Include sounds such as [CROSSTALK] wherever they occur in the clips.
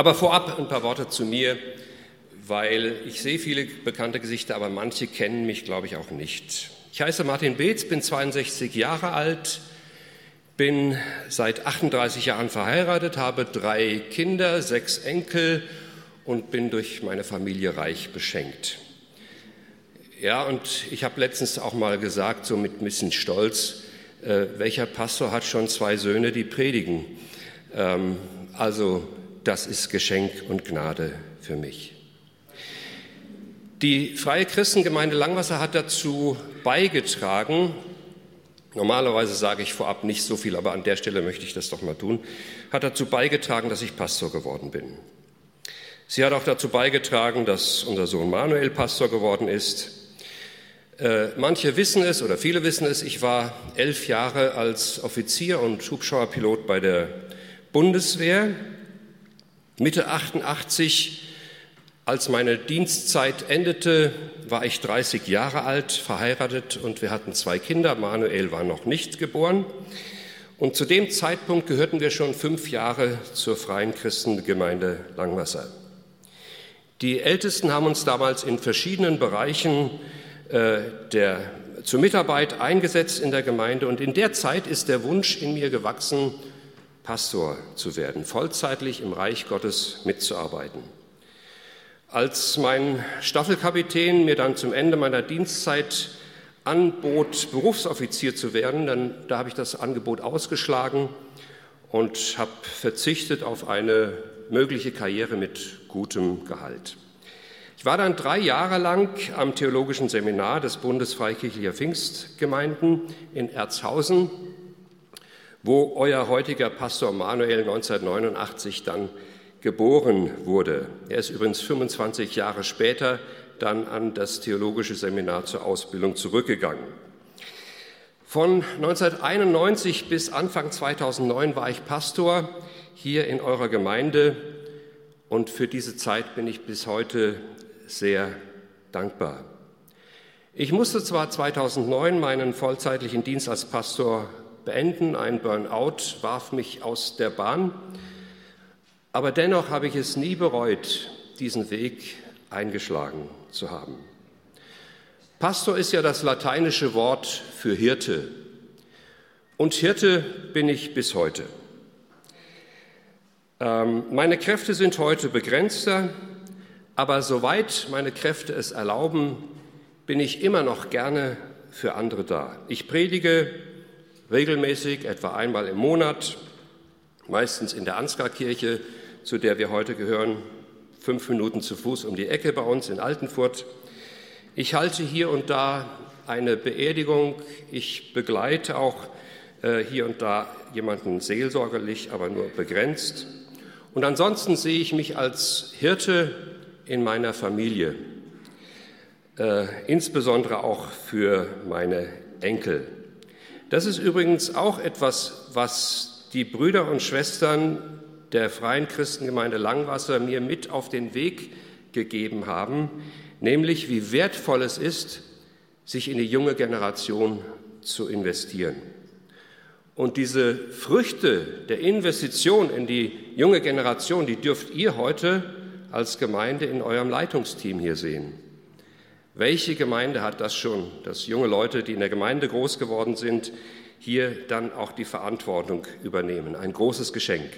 Aber vorab ein paar Worte zu mir, weil ich sehe viele bekannte Gesichter, aber manche kennen mich, glaube ich, auch nicht. Ich heiße Martin Beetz, bin 62 Jahre alt, bin seit 38 Jahren verheiratet, habe drei Kinder, sechs Enkel und bin durch meine Familie reich beschenkt. Ja, und ich habe letztens auch mal gesagt, so mit ein bisschen Stolz, äh, welcher Pastor hat schon zwei Söhne, die predigen? Ähm, also das ist Geschenk und Gnade für mich. Die Freie Christengemeinde Langwasser hat dazu beigetragen, normalerweise sage ich vorab nicht so viel, aber an der Stelle möchte ich das doch mal tun, hat dazu beigetragen, dass ich Pastor geworden bin. Sie hat auch dazu beigetragen, dass unser Sohn Manuel Pastor geworden ist. Äh, manche wissen es oder viele wissen es, ich war elf Jahre als Offizier und Hubschrauberpilot bei der Bundeswehr. Mitte 88, als meine Dienstzeit endete, war ich 30 Jahre alt, verheiratet und wir hatten zwei Kinder. Manuel war noch nicht geboren. Und zu dem Zeitpunkt gehörten wir schon fünf Jahre zur Freien Christengemeinde Langwasser. Die Ältesten haben uns damals in verschiedenen Bereichen äh, der, zur Mitarbeit eingesetzt in der Gemeinde und in der Zeit ist der Wunsch in mir gewachsen, Pastor zu werden, vollzeitlich im Reich Gottes mitzuarbeiten. Als mein Staffelkapitän mir dann zum Ende meiner Dienstzeit anbot, Berufsoffizier zu werden, dann da habe ich das Angebot ausgeschlagen und habe verzichtet auf eine mögliche Karriere mit gutem Gehalt. Ich war dann drei Jahre lang am Theologischen Seminar des Bundes Freikirchlicher Pfingstgemeinden in Erzhausen, wo euer heutiger Pastor Manuel 1989 dann geboren wurde. Er ist übrigens 25 Jahre später dann an das Theologische Seminar zur Ausbildung zurückgegangen. Von 1991 bis Anfang 2009 war ich Pastor hier in eurer Gemeinde und für diese Zeit bin ich bis heute sehr dankbar. Ich musste zwar 2009 meinen vollzeitlichen Dienst als Pastor beenden, ein Burnout warf mich aus der Bahn, aber dennoch habe ich es nie bereut, diesen Weg eingeschlagen zu haben. Pastor ist ja das lateinische Wort für Hirte und Hirte bin ich bis heute. Ähm, meine Kräfte sind heute begrenzter, aber soweit meine Kräfte es erlauben, bin ich immer noch gerne für andere da. Ich predige regelmäßig, etwa einmal im Monat, meistens in der Ansgar-Kirche, zu der wir heute gehören, fünf Minuten zu Fuß um die Ecke bei uns in Altenfurt. Ich halte hier und da eine Beerdigung. Ich begleite auch äh, hier und da jemanden seelsorgerlich, aber nur begrenzt. Und ansonsten sehe ich mich als Hirte in meiner Familie, äh, insbesondere auch für meine Enkel. Das ist übrigens auch etwas, was die Brüder und Schwestern der Freien Christengemeinde Langwasser mir mit auf den Weg gegeben haben, nämlich wie wertvoll es ist, sich in die junge Generation zu investieren. Und diese Früchte der Investition in die junge Generation, die dürft ihr heute als Gemeinde in eurem Leitungsteam hier sehen. Welche Gemeinde hat das schon, dass junge Leute, die in der Gemeinde groß geworden sind, hier dann auch die Verantwortung übernehmen? Ein großes Geschenk.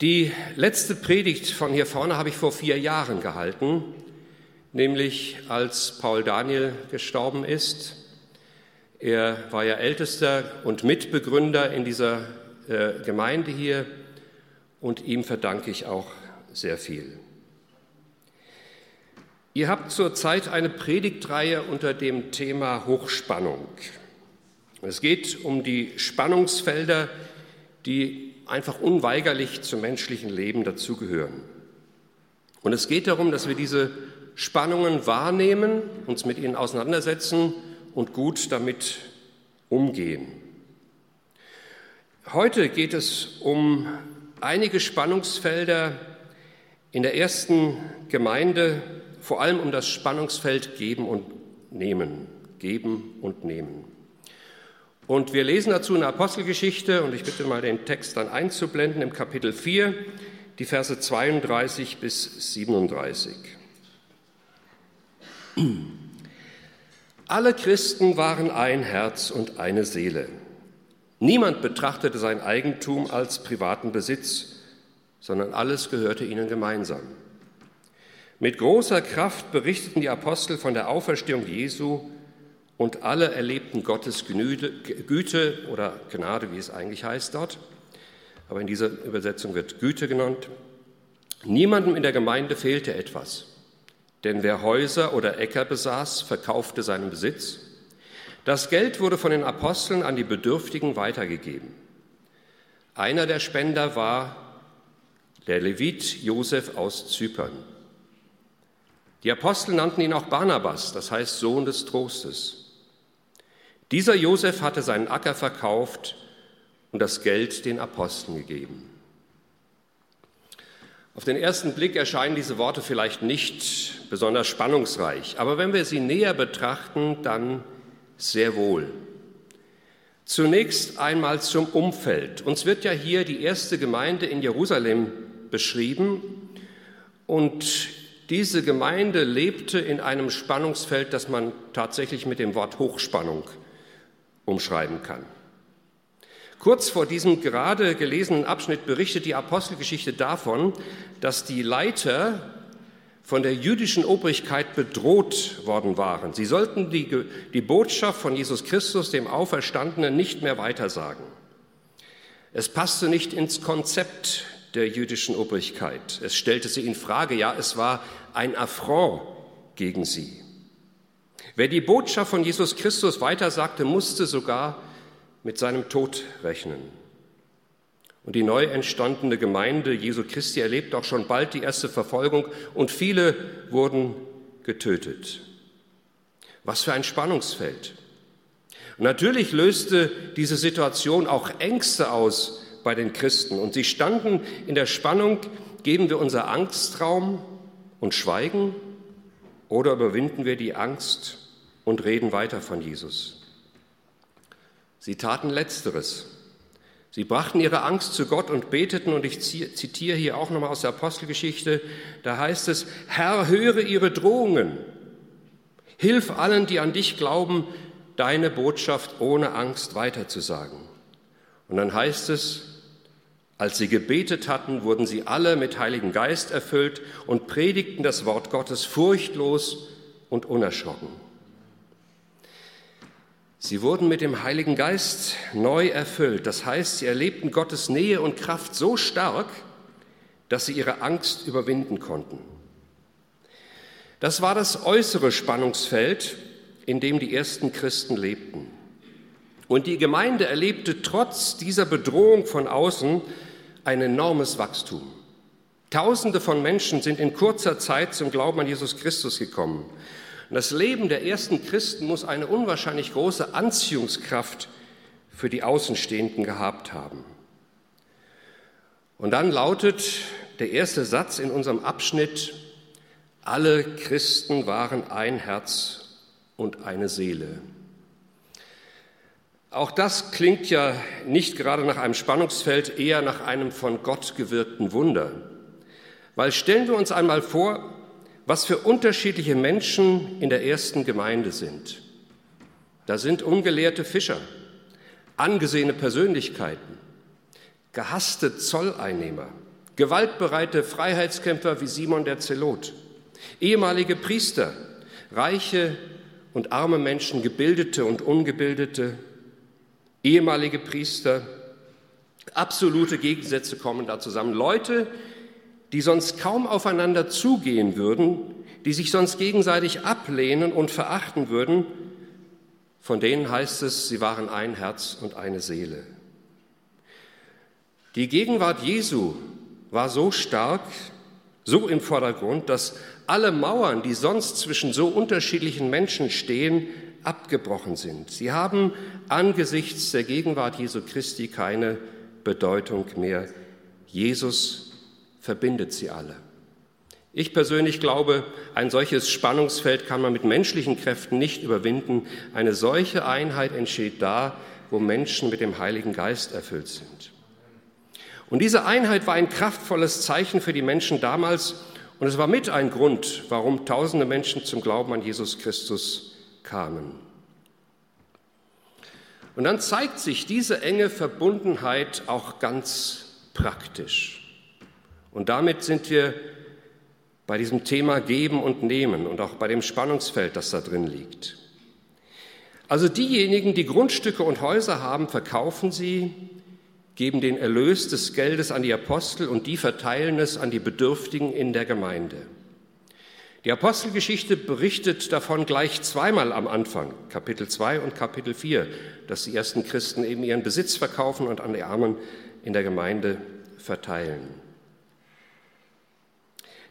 Die letzte Predigt von hier vorne habe ich vor vier Jahren gehalten, nämlich als Paul Daniel gestorben ist. Er war ja ältester und Mitbegründer in dieser äh, Gemeinde hier und ihm verdanke ich auch sehr viel. Ihr habt zurzeit eine Predigtreihe unter dem Thema Hochspannung. Es geht um die Spannungsfelder, die einfach unweigerlich zum menschlichen Leben dazugehören. Und es geht darum, dass wir diese Spannungen wahrnehmen, uns mit ihnen auseinandersetzen und gut damit umgehen. Heute geht es um einige Spannungsfelder in der ersten Gemeinde, vor allem um das Spannungsfeld Geben und Nehmen. Geben und Nehmen. Und wir lesen dazu eine Apostelgeschichte und ich bitte mal den Text dann einzublenden im Kapitel 4, die Verse 32 bis 37. Alle Christen waren ein Herz und eine Seele. Niemand betrachtete sein Eigentum als privaten Besitz, sondern alles gehörte ihnen gemeinsam. Mit großer Kraft berichteten die Apostel von der Auferstehung Jesu und alle erlebten Gottes Güte oder Gnade, wie es eigentlich heißt dort. Aber in dieser Übersetzung wird Güte genannt. Niemandem in der Gemeinde fehlte etwas. Denn wer Häuser oder Äcker besaß, verkaufte seinen Besitz. Das Geld wurde von den Aposteln an die Bedürftigen weitergegeben. Einer der Spender war der Levit Josef aus Zypern. Die Apostel nannten ihn auch Barnabas, das heißt Sohn des Trostes. Dieser Josef hatte seinen Acker verkauft und das Geld den Aposteln gegeben. Auf den ersten Blick erscheinen diese Worte vielleicht nicht besonders spannungsreich, aber wenn wir sie näher betrachten, dann sehr wohl. Zunächst einmal zum Umfeld. Uns wird ja hier die erste Gemeinde in Jerusalem beschrieben und diese Gemeinde lebte in einem Spannungsfeld, das man tatsächlich mit dem Wort Hochspannung umschreiben kann. Kurz vor diesem gerade gelesenen Abschnitt berichtet die Apostelgeschichte davon, dass die Leiter von der jüdischen Obrigkeit bedroht worden waren. Sie sollten die, die Botschaft von Jesus Christus, dem Auferstandenen, nicht mehr weitersagen. Es passte nicht ins Konzept der jüdischen Obrigkeit. Es stellte sie in Frage. Ja, es war ein Affront gegen sie. Wer die Botschaft von Jesus Christus weitersagte, musste sogar mit seinem Tod rechnen. Und die neu entstandene Gemeinde Jesu Christi erlebt auch schon bald die erste Verfolgung und viele wurden getötet. Was für ein Spannungsfeld. Natürlich löste diese Situation auch Ängste aus bei den Christen und sie standen in der Spannung, geben wir unser Angstraum und schweigen oder überwinden wir die Angst und reden weiter von Jesus. Sie taten letzteres. Sie brachten ihre Angst zu Gott und beteten, und ich zitiere hier auch nochmal aus der Apostelgeschichte, da heißt es, Herr, höre ihre Drohungen, hilf allen, die an dich glauben, deine Botschaft ohne Angst weiterzusagen. Und dann heißt es, als sie gebetet hatten, wurden sie alle mit Heiligen Geist erfüllt und predigten das Wort Gottes furchtlos und unerschrocken. Sie wurden mit dem Heiligen Geist neu erfüllt. Das heißt, sie erlebten Gottes Nähe und Kraft so stark, dass sie ihre Angst überwinden konnten. Das war das äußere Spannungsfeld, in dem die ersten Christen lebten. Und die Gemeinde erlebte trotz dieser Bedrohung von außen ein enormes Wachstum. Tausende von Menschen sind in kurzer Zeit zum Glauben an Jesus Christus gekommen. Und das Leben der ersten Christen muss eine unwahrscheinlich große Anziehungskraft für die Außenstehenden gehabt haben. Und dann lautet der erste Satz in unserem Abschnitt, alle Christen waren ein Herz und eine Seele. Auch das klingt ja nicht gerade nach einem Spannungsfeld, eher nach einem von Gott gewirkten Wunder. Weil stellen wir uns einmal vor, was für unterschiedliche Menschen in der ersten Gemeinde sind. Da sind ungelehrte Fischer, angesehene Persönlichkeiten, gehasste Zolleinnehmer, gewaltbereite Freiheitskämpfer wie Simon der Zelot, ehemalige Priester, reiche und arme Menschen, gebildete und ungebildete, ehemalige Priester, absolute Gegensätze kommen da zusammen. Leute, die sonst kaum aufeinander zugehen würden, die sich sonst gegenseitig ablehnen und verachten würden, von denen heißt es, sie waren ein Herz und eine Seele. Die Gegenwart Jesu war so stark, so im Vordergrund, dass alle Mauern, die sonst zwischen so unterschiedlichen Menschen stehen, abgebrochen sind. Sie haben angesichts der Gegenwart Jesu Christi keine Bedeutung mehr. Jesus verbindet sie alle. Ich persönlich glaube, ein solches Spannungsfeld kann man mit menschlichen Kräften nicht überwinden. Eine solche Einheit entsteht da, wo Menschen mit dem Heiligen Geist erfüllt sind. Und diese Einheit war ein kraftvolles Zeichen für die Menschen damals und es war mit ein Grund, warum tausende Menschen zum Glauben an Jesus Christus kamen. Und dann zeigt sich diese enge Verbundenheit auch ganz praktisch. Und damit sind wir bei diesem Thema Geben und Nehmen und auch bei dem Spannungsfeld, das da drin liegt. Also diejenigen, die Grundstücke und Häuser haben, verkaufen sie, geben den Erlös des Geldes an die Apostel und die verteilen es an die Bedürftigen in der Gemeinde. Die Apostelgeschichte berichtet davon gleich zweimal am Anfang, Kapitel 2 und Kapitel 4, dass die ersten Christen eben ihren Besitz verkaufen und an die Armen in der Gemeinde verteilen.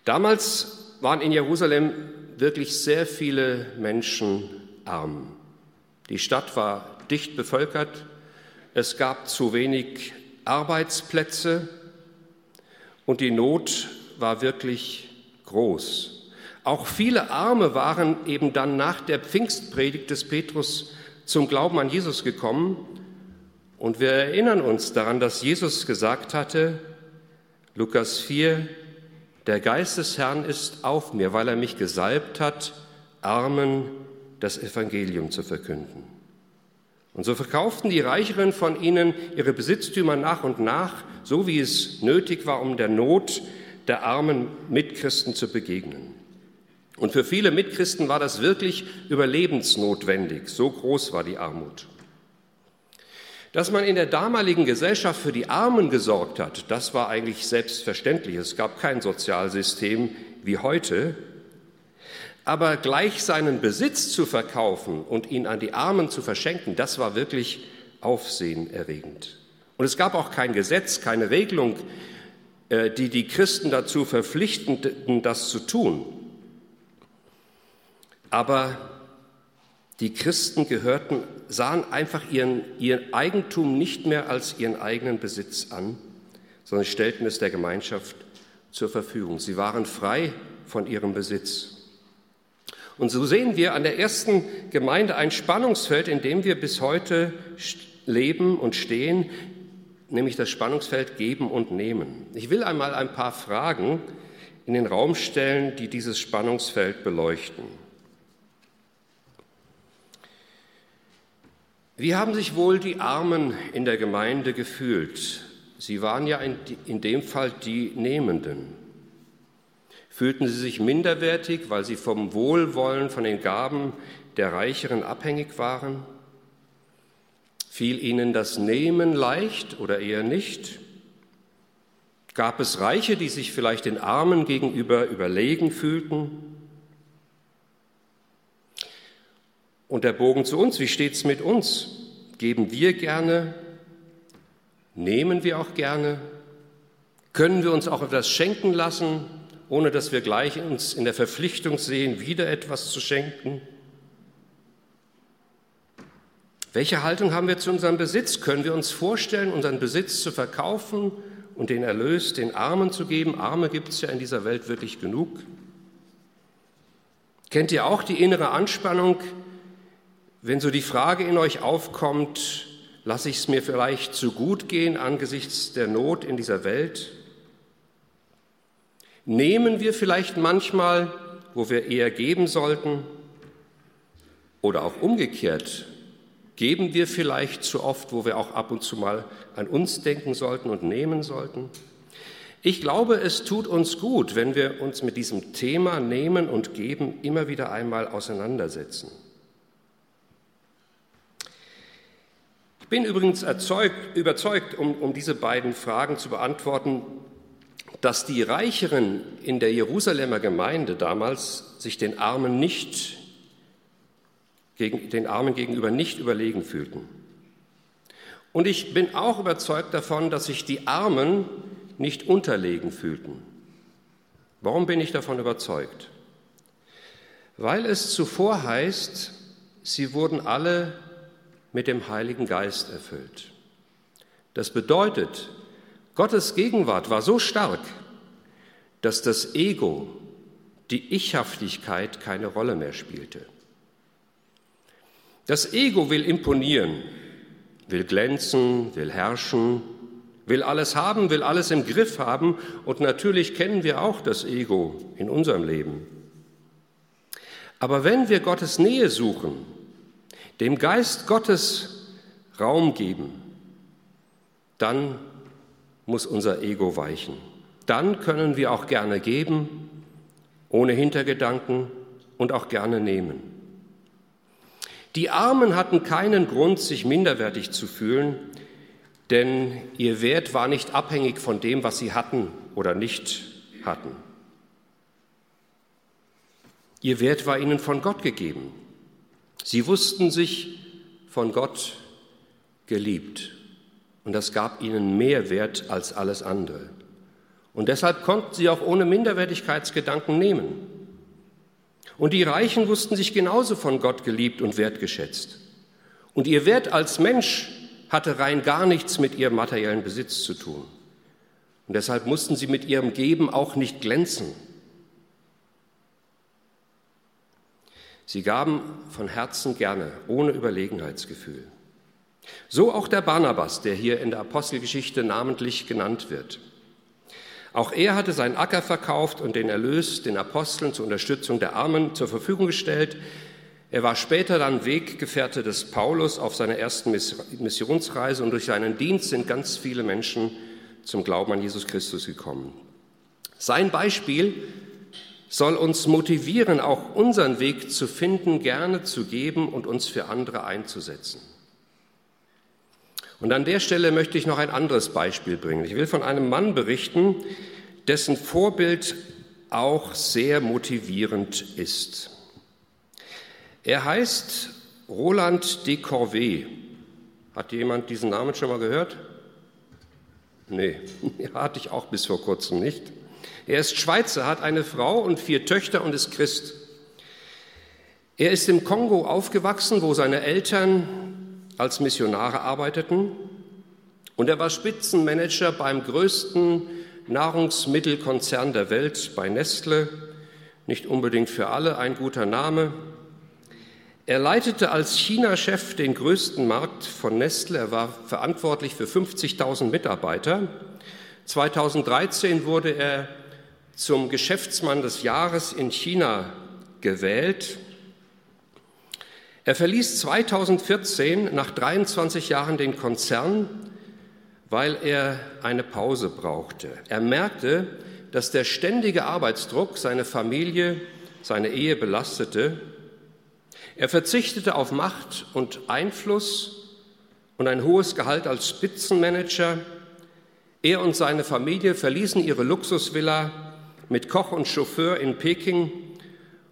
Damals waren in Jerusalem wirklich sehr viele Menschen arm. Die Stadt war dicht bevölkert, es gab zu wenig Arbeitsplätze und die Not war wirklich groß. Auch viele Arme waren eben dann nach der Pfingstpredigt des Petrus zum Glauben an Jesus gekommen. Und wir erinnern uns daran, dass Jesus gesagt hatte, Lukas 4, der Geist des Herrn ist auf mir, weil er mich gesalbt hat, Armen das Evangelium zu verkünden. Und so verkauften die Reicheren von ihnen ihre Besitztümer nach und nach, so wie es nötig war, um der Not der armen Mitchristen zu begegnen. Und für viele Mitchristen war das wirklich überlebensnotwendig, so groß war die Armut. Dass man in der damaligen Gesellschaft für die Armen gesorgt hat, das war eigentlich selbstverständlich. Es gab kein Sozialsystem wie heute. Aber gleich seinen Besitz zu verkaufen und ihn an die Armen zu verschenken, das war wirklich aufsehenerregend. Und es gab auch kein Gesetz, keine Regelung, äh, die die Christen dazu verpflichteten, das zu tun. Aber die Christen gehörten, sahen einfach ihren, ihr Eigentum nicht mehr als ihren eigenen Besitz an, sondern stellten es der Gemeinschaft zur Verfügung. Sie waren frei von ihrem Besitz. Und so sehen wir an der ersten Gemeinde ein Spannungsfeld, in dem wir bis heute leben und stehen, nämlich das Spannungsfeld geben und nehmen. Ich will einmal ein paar Fragen in den Raum stellen, die dieses Spannungsfeld beleuchten. Wie haben sich wohl die Armen in der Gemeinde gefühlt? Sie waren ja in, dem Fall die Nehmenden. Fühlten sie sich minderwertig, weil sie vom Wohlwollen, von den Gaben der Reicheren abhängig waren? Fiel ihnen das Nehmen leicht oder eher nicht? Gab es Reiche, die sich vielleicht den Armen gegenüber überlegen fühlten? Und der Bogen zu uns, wie steht es mit uns? Geben wir gerne? Nehmen wir auch gerne? Können wir uns auch etwas schenken lassen, ohne dass wir gleich uns in der Verpflichtung sehen, wieder etwas zu schenken? Welche Haltung haben wir zu unserem Besitz? Können wir uns vorstellen, unseren Besitz zu verkaufen und den Erlös den Armen zu geben? Arme gibt es ja in dieser Welt wirklich genug. Kennt ihr auch die innere Anspannung, wenn so die Frage in euch aufkommt, lasse ich es mir vielleicht zu gut gehen angesichts der Not in dieser Welt? Nehmen wir vielleicht manchmal, wo wir eher geben sollten? Oder auch umgekehrt, geben wir vielleicht zu oft, wo wir auch ab und zu mal an uns denken sollten und nehmen sollten? Ich glaube, es tut uns gut, wenn wir uns mit diesem Thema Nehmen und Geben immer wieder einmal auseinandersetzen. Ich bin übrigens erzeugt, überzeugt, um, um diese beiden Fragen zu beantworten, dass die Reicheren in der Jerusalemer Gemeinde damals sich den Armen nicht gegen, den Armen gegenüber nicht überlegen fühlten. Und ich bin auch überzeugt davon, dass sich die Armen nicht unterlegen fühlten. Warum bin ich davon überzeugt? Weil es zuvor heißt, sie wurden alle mit dem Heiligen Geist erfüllt. Das bedeutet, Gottes Gegenwart war so stark, dass das Ego, die Ichhaftigkeit keine Rolle mehr spielte. Das Ego will imponieren, will glänzen, will herrschen, will alles haben, will alles im Griff haben und natürlich kennen wir auch das Ego in unserem Leben. Aber wenn wir Gottes Nähe suchen, dem Geist Gottes Raum geben, dann muss unser Ego weichen. Dann können wir auch gerne geben, ohne Hintergedanken und auch gerne nehmen. Die Armen hatten keinen Grund, sich minderwertig zu fühlen, denn ihr Wert war nicht abhängig von dem, was sie hatten oder nicht hatten. Ihr Wert war ihnen von Gott gegeben. Sie wussten sich von Gott geliebt und das gab ihnen mehr Wert als alles andere. Und deshalb konnten sie auch ohne Minderwertigkeitsgedanken nehmen. Und die Reichen wussten sich genauso von Gott geliebt und wertgeschätzt. Und ihr Wert als Mensch hatte rein gar nichts mit ihrem materiellen Besitz zu tun. Und deshalb mussten sie mit ihrem Geben auch nicht glänzen. Sie gaben von Herzen gerne, ohne Überlegenheitsgefühl. So auch der Barnabas, der hier in der Apostelgeschichte namentlich genannt wird. Auch er hatte seinen Acker verkauft und den Erlös den Aposteln zur Unterstützung der Armen zur Verfügung gestellt. Er war später dann Weggefährte des Paulus auf seiner ersten Missionsreise und durch seinen Dienst sind ganz viele Menschen zum Glauben an Jesus Christus gekommen. Sein Beispiel soll uns motivieren, auch unseren Weg zu finden, gerne zu geben und uns für andere einzusetzen. Und an der Stelle möchte ich noch ein anderes Beispiel bringen. Ich will von einem Mann berichten, dessen Vorbild auch sehr motivierend ist. Er heißt Roland de Corvée. Hat jemand diesen Namen schon mal gehört? Nee, [LAUGHS] hatte ich auch bis vor kurzem nicht. Er ist Schweizer, hat eine Frau und vier Töchter und ist Christ. Er ist im Kongo aufgewachsen, wo seine Eltern als Missionare arbeiteten. Und er war Spitzenmanager beim größten Nahrungsmittelkonzern der Welt, bei Nestle. Nicht unbedingt für alle ein guter Name. Er leitete als China-Chef den größten Markt von Nestle. Er war verantwortlich für 50.000 Mitarbeiter. 2013 wurde er zum Geschäftsmann des Jahres in China gewählt. Er verließ 2014 nach 23 Jahren den Konzern, weil er eine Pause brauchte. Er merkte, dass der ständige Arbeitsdruck seine Familie, seine Ehe belastete. Er verzichtete auf Macht und Einfluss und ein hohes Gehalt als Spitzenmanager. Er und seine Familie verließen ihre Luxusvilla mit Koch und Chauffeur in Peking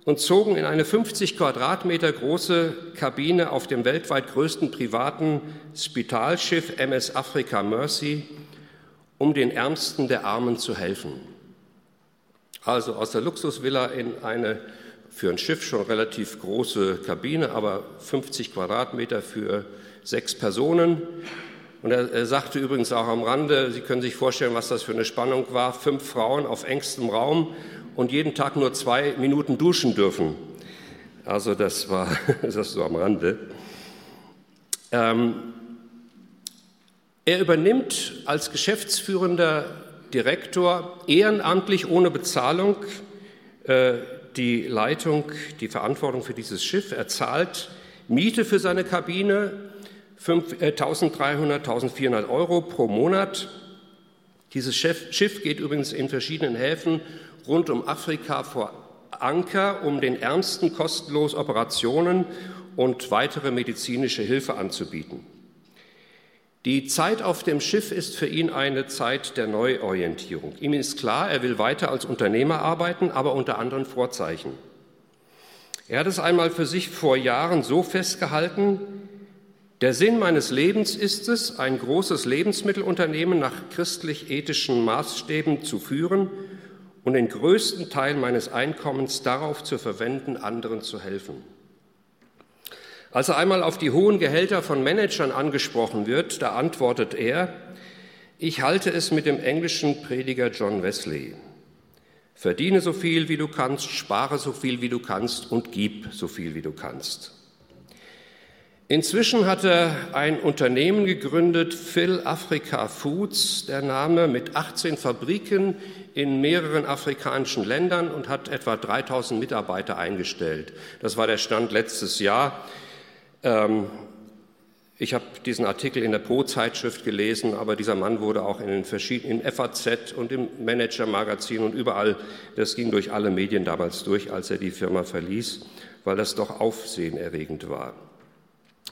und zogen in eine 50 Quadratmeter große Kabine auf dem weltweit größten privaten Spitalschiff MS Africa Mercy, um den Ärmsten der Armen zu helfen. Also aus der Luxusvilla in eine für ein Schiff schon relativ große Kabine, aber 50 Quadratmeter für sechs Personen. Und er, sagte übrigens auch am Rande, Sie können sich vorstellen, was das für eine Spannung war, fünf Frauen auf engstem Raum und jeden Tag nur zwei Minuten duschen dürfen. Also das war [LAUGHS] das so am Rande. Ähm, er übernimmt als geschäftsführender Direktor ehrenamtlich ohne Bezahlung äh, die Leitung, die Verantwortung für dieses Schiff. Er zahlt Miete für seine Kabine, 1300, 1400 äh, Euro pro Monat. Dieses Schiff geht übrigens in verschiedenen Häfen rund um Afrika vor Anker, um den Ärmsten kostenlos Operationen und weitere medizinische Hilfe anzubieten. Die Zeit auf dem Schiff ist für ihn eine Zeit der Neuorientierung. Ihm ist klar, er will weiter als Unternehmer arbeiten, aber unter anderen Vorzeichen. Er hat es einmal für sich vor Jahren so festgehalten, der Sinn meines Lebens ist es, ein großes Lebensmittelunternehmen nach christlich-ethischen Maßstäben zu führen und den größten Teil meines Einkommens darauf zu verwenden, anderen zu helfen. Als er einmal auf die hohen Gehälter von Managern angesprochen wird, da antwortet er, ich halte es mit dem englischen Prediger John Wesley. Verdiene so viel, wie du kannst, spare so viel, wie du kannst und gib so viel, wie du kannst. Inzwischen hat er ein Unternehmen gegründet, Phil Africa Foods, der Name, mit 18 Fabriken in mehreren afrikanischen Ländern und hat etwa 3000 Mitarbeiter eingestellt. Das war der Stand letztes Jahr. Ähm, ich habe diesen Artikel in der Pro-Zeitschrift gelesen, aber dieser Mann wurde auch in den verschiedenen in FAZ und im Manager-Magazin und überall, das ging durch alle Medien damals durch, als er die Firma verließ, weil das doch aufsehenerregend war.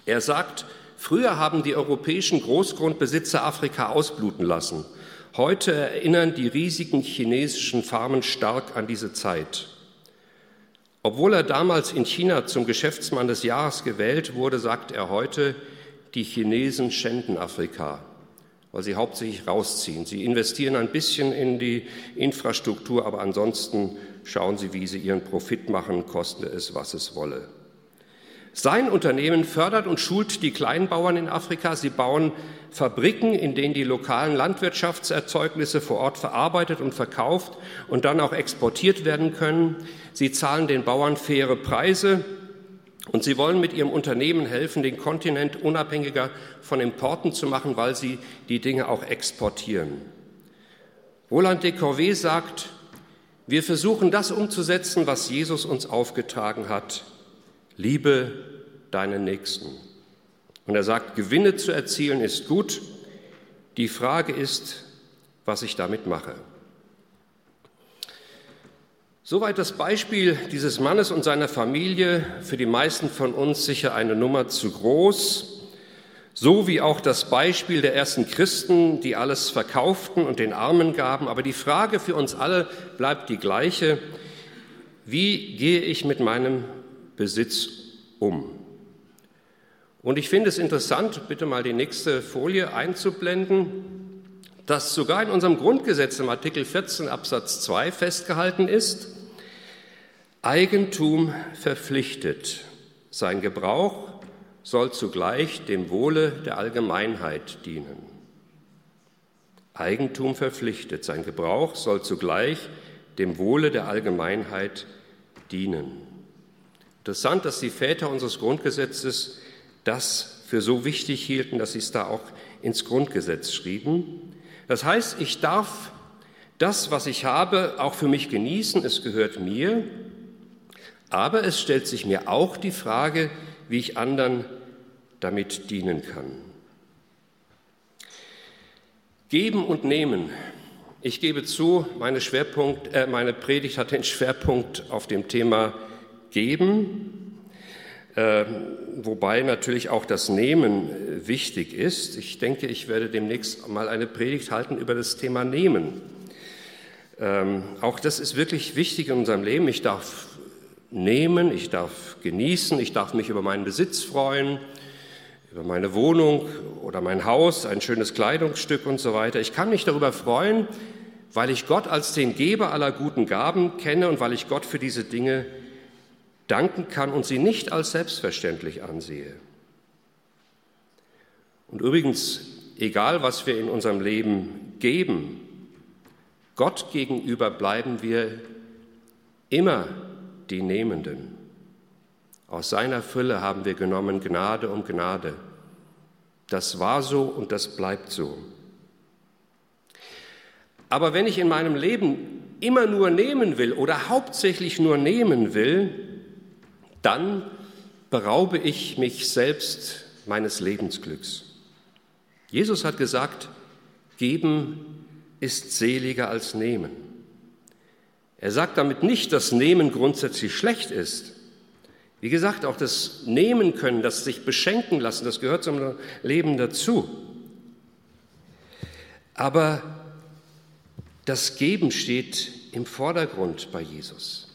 Er sagt, früher haben die europäischen Großgrundbesitzer Afrika ausbluten lassen. Heute erinnern die riesigen chinesischen Farmen stark an diese Zeit. Obwohl er damals in China zum Geschäftsmann des Jahres gewählt wurde, sagt er heute, die Chinesen schänden Afrika, weil sie hauptsächlich rausziehen. Sie investieren ein bisschen in die Infrastruktur, aber ansonsten schauen sie, wie sie ihren Profit machen, koste es, was es wolle. Sein Unternehmen fördert und schult die Kleinbauern in Afrika. Sie bauen Fabriken, in denen die lokalen Landwirtschaftserzeugnisse vor Ort verarbeitet und verkauft und dann auch exportiert werden können. Sie zahlen den Bauern faire Preise und sie wollen mit ihrem Unternehmen helfen, den Kontinent unabhängiger von Importen zu machen, weil sie die Dinge auch exportieren. Roland de Corvée sagt, wir versuchen das umzusetzen, was Jesus uns aufgetragen hat liebe deinen Nächsten. Und er sagt, Gewinne zu erzielen ist gut. Die Frage ist, was ich damit mache. Soweit das Beispiel dieses Mannes und seiner Familie, für die meisten von uns sicher eine Nummer zu groß, so wie auch das Beispiel der ersten Christen, die alles verkauften und den Armen gaben. Aber die Frage für uns alle bleibt die gleiche. Wie gehe ich mit meinem Besitz um. Und ich finde es interessant, bitte mal die nächste Folie einzublenden, dass sogar in unserem Grundgesetz im Artikel 14 Absatz 2 festgehalten ist, Eigentum verpflichtet. Sein Gebrauch soll zugleich dem Wohle der Allgemeinheit dienen. Eigentum verpflichtet. Sein Gebrauch soll zugleich dem Wohle der Allgemeinheit dienen. Interessant, dass die Väter unseres Grundgesetzes das für so wichtig hielten, dass sie es da auch ins Grundgesetz schrieben. Das heißt, ich darf das, was ich habe, auch für mich genießen, es gehört mir, aber es stellt sich mir auch die Frage, wie ich anderen damit dienen kann. Geben und nehmen. Ich gebe zu, meine, Schwerpunkt, äh, meine Predigt hat den Schwerpunkt auf dem Thema geben, äh, wobei natürlich auch das Nehmen äh, wichtig ist. Ich denke, ich werde demnächst mal eine Predigt halten über das Thema Nehmen. Ähm, auch das ist wirklich wichtig in unserem Leben. Ich darf nehmen, ich darf genießen, ich darf mich über meinen Besitz freuen, über meine Wohnung oder mein Haus, ein schönes Kleidungsstück und so weiter. Ich kann mich darüber freuen, weil ich Gott als den Geber aller guten Gaben kenne und weil ich Gott für diese Dinge danken kann und sie nicht als selbstverständlich ansehe. Und übrigens, egal was wir in unserem Leben geben, Gott gegenüber bleiben wir immer die Nehmenden. Aus seiner Fülle haben wir genommen Gnade um Gnade. Das war so und das bleibt so. Aber wenn ich in meinem Leben immer nur nehmen will oder hauptsächlich nur nehmen will, dann beraube ich mich selbst meines Lebensglücks. Jesus hat gesagt, geben ist seliger als nehmen. Er sagt damit nicht, dass Nehmen grundsätzlich schlecht ist. Wie gesagt, auch das Nehmen können, das sich beschenken lassen, das gehört zum Leben dazu. Aber das Geben steht im Vordergrund bei Jesus.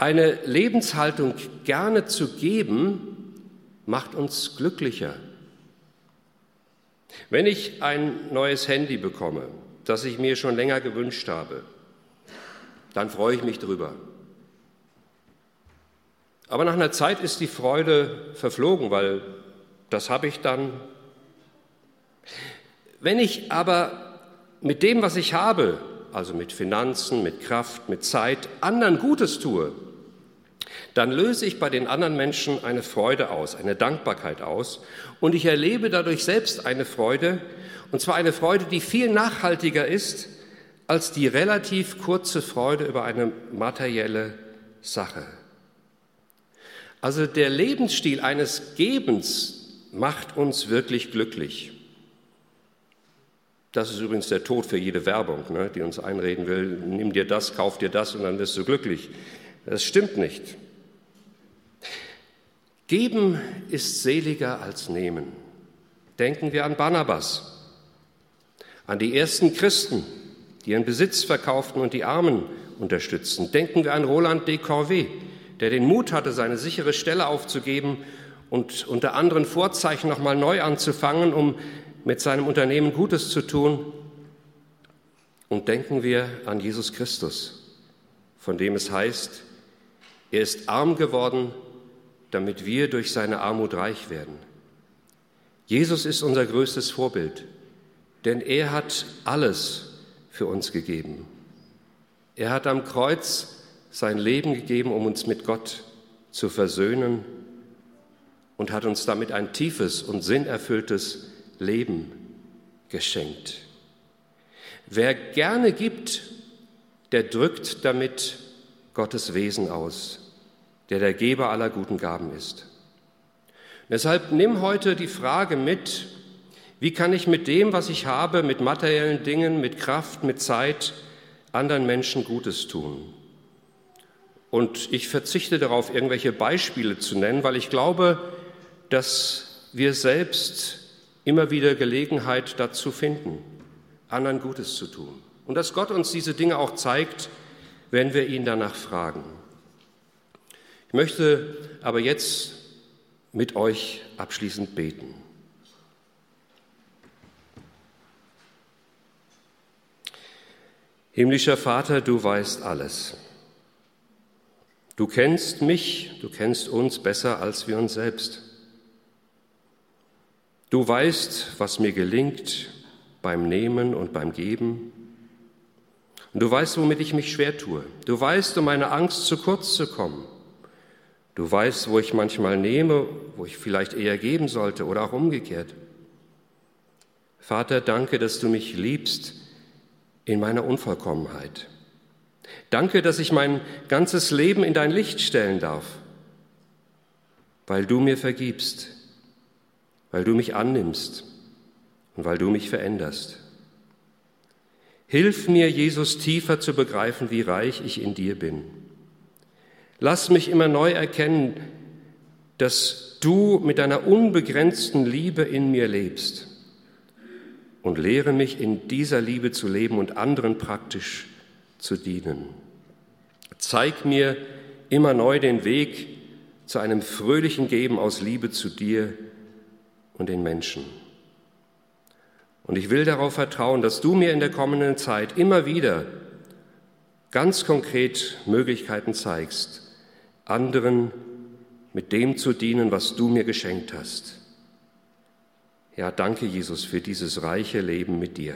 Eine Lebenshaltung gerne zu geben, macht uns glücklicher. Wenn ich ein neues Handy bekomme, das ich mir schon länger gewünscht habe, dann freue ich mich drüber. Aber nach einer Zeit ist die Freude verflogen, weil das habe ich dann. Wenn ich aber mit dem, was ich habe, also mit Finanzen, mit Kraft, mit Zeit, anderen Gutes tue, dann löse ich bei den anderen Menschen eine Freude aus, eine Dankbarkeit aus und ich erlebe dadurch selbst eine Freude, und zwar eine Freude, die viel nachhaltiger ist als die relativ kurze Freude über eine materielle Sache. Also der Lebensstil eines Gebens macht uns wirklich glücklich. Das ist übrigens der Tod für jede Werbung, ne, die uns einreden will, nimm dir das, kauf dir das und dann wirst du glücklich. Das stimmt nicht. Geben ist seliger als nehmen. Denken wir an Barnabas, an die ersten Christen, die ihren Besitz verkauften und die Armen unterstützten. Denken wir an Roland de Corvée, der den Mut hatte, seine sichere Stelle aufzugeben und unter anderen Vorzeichen nochmal neu anzufangen, um mit seinem Unternehmen Gutes zu tun. Und denken wir an Jesus Christus, von dem es heißt, er ist arm geworden, damit wir durch seine Armut reich werden. Jesus ist unser größtes Vorbild, denn er hat alles für uns gegeben. Er hat am Kreuz sein Leben gegeben, um uns mit Gott zu versöhnen und hat uns damit ein tiefes und sinnerfülltes Leben geschenkt. Wer gerne gibt, der drückt damit Gottes Wesen aus, der der Geber aller guten Gaben ist. Deshalb nimm heute die Frage mit, wie kann ich mit dem, was ich habe, mit materiellen Dingen, mit Kraft, mit Zeit, anderen Menschen Gutes tun? Und ich verzichte darauf, irgendwelche Beispiele zu nennen, weil ich glaube, dass wir selbst immer wieder Gelegenheit dazu finden, anderen Gutes zu tun. Und dass Gott uns diese Dinge auch zeigt, wenn wir ihn danach fragen. Ich möchte aber jetzt mit euch abschließend beten. Himmlischer Vater, du weißt alles. Du kennst mich, du kennst uns besser als wir uns selbst. Du weißt, was mir gelingt beim Nehmen und beim Geben. Und du weißt, womit ich mich schwer tue. Du weißt um meine Angst, zu kurz zu kommen. Du weißt, wo ich manchmal nehme, wo ich vielleicht eher geben sollte oder auch umgekehrt. Vater, danke, dass du mich liebst in meiner Unvollkommenheit. Danke, dass ich mein ganzes Leben in dein Licht stellen darf, weil du mir vergibst, weil du mich annimmst und weil du mich veränderst. Hilf mir, Jesus tiefer zu begreifen, wie reich ich in dir bin. Lass mich immer neu erkennen, dass du mit deiner unbegrenzten Liebe in mir lebst und lehre mich in dieser Liebe zu leben und anderen praktisch zu dienen. Zeig mir immer neu den Weg zu einem fröhlichen Geben aus Liebe zu dir und den Menschen. Und ich will darauf vertrauen, dass du mir in der kommenden Zeit immer wieder ganz konkret Möglichkeiten zeigst, anderen mit dem zu dienen, was du mir geschenkt hast. Ja, danke Jesus für dieses reiche Leben mit dir.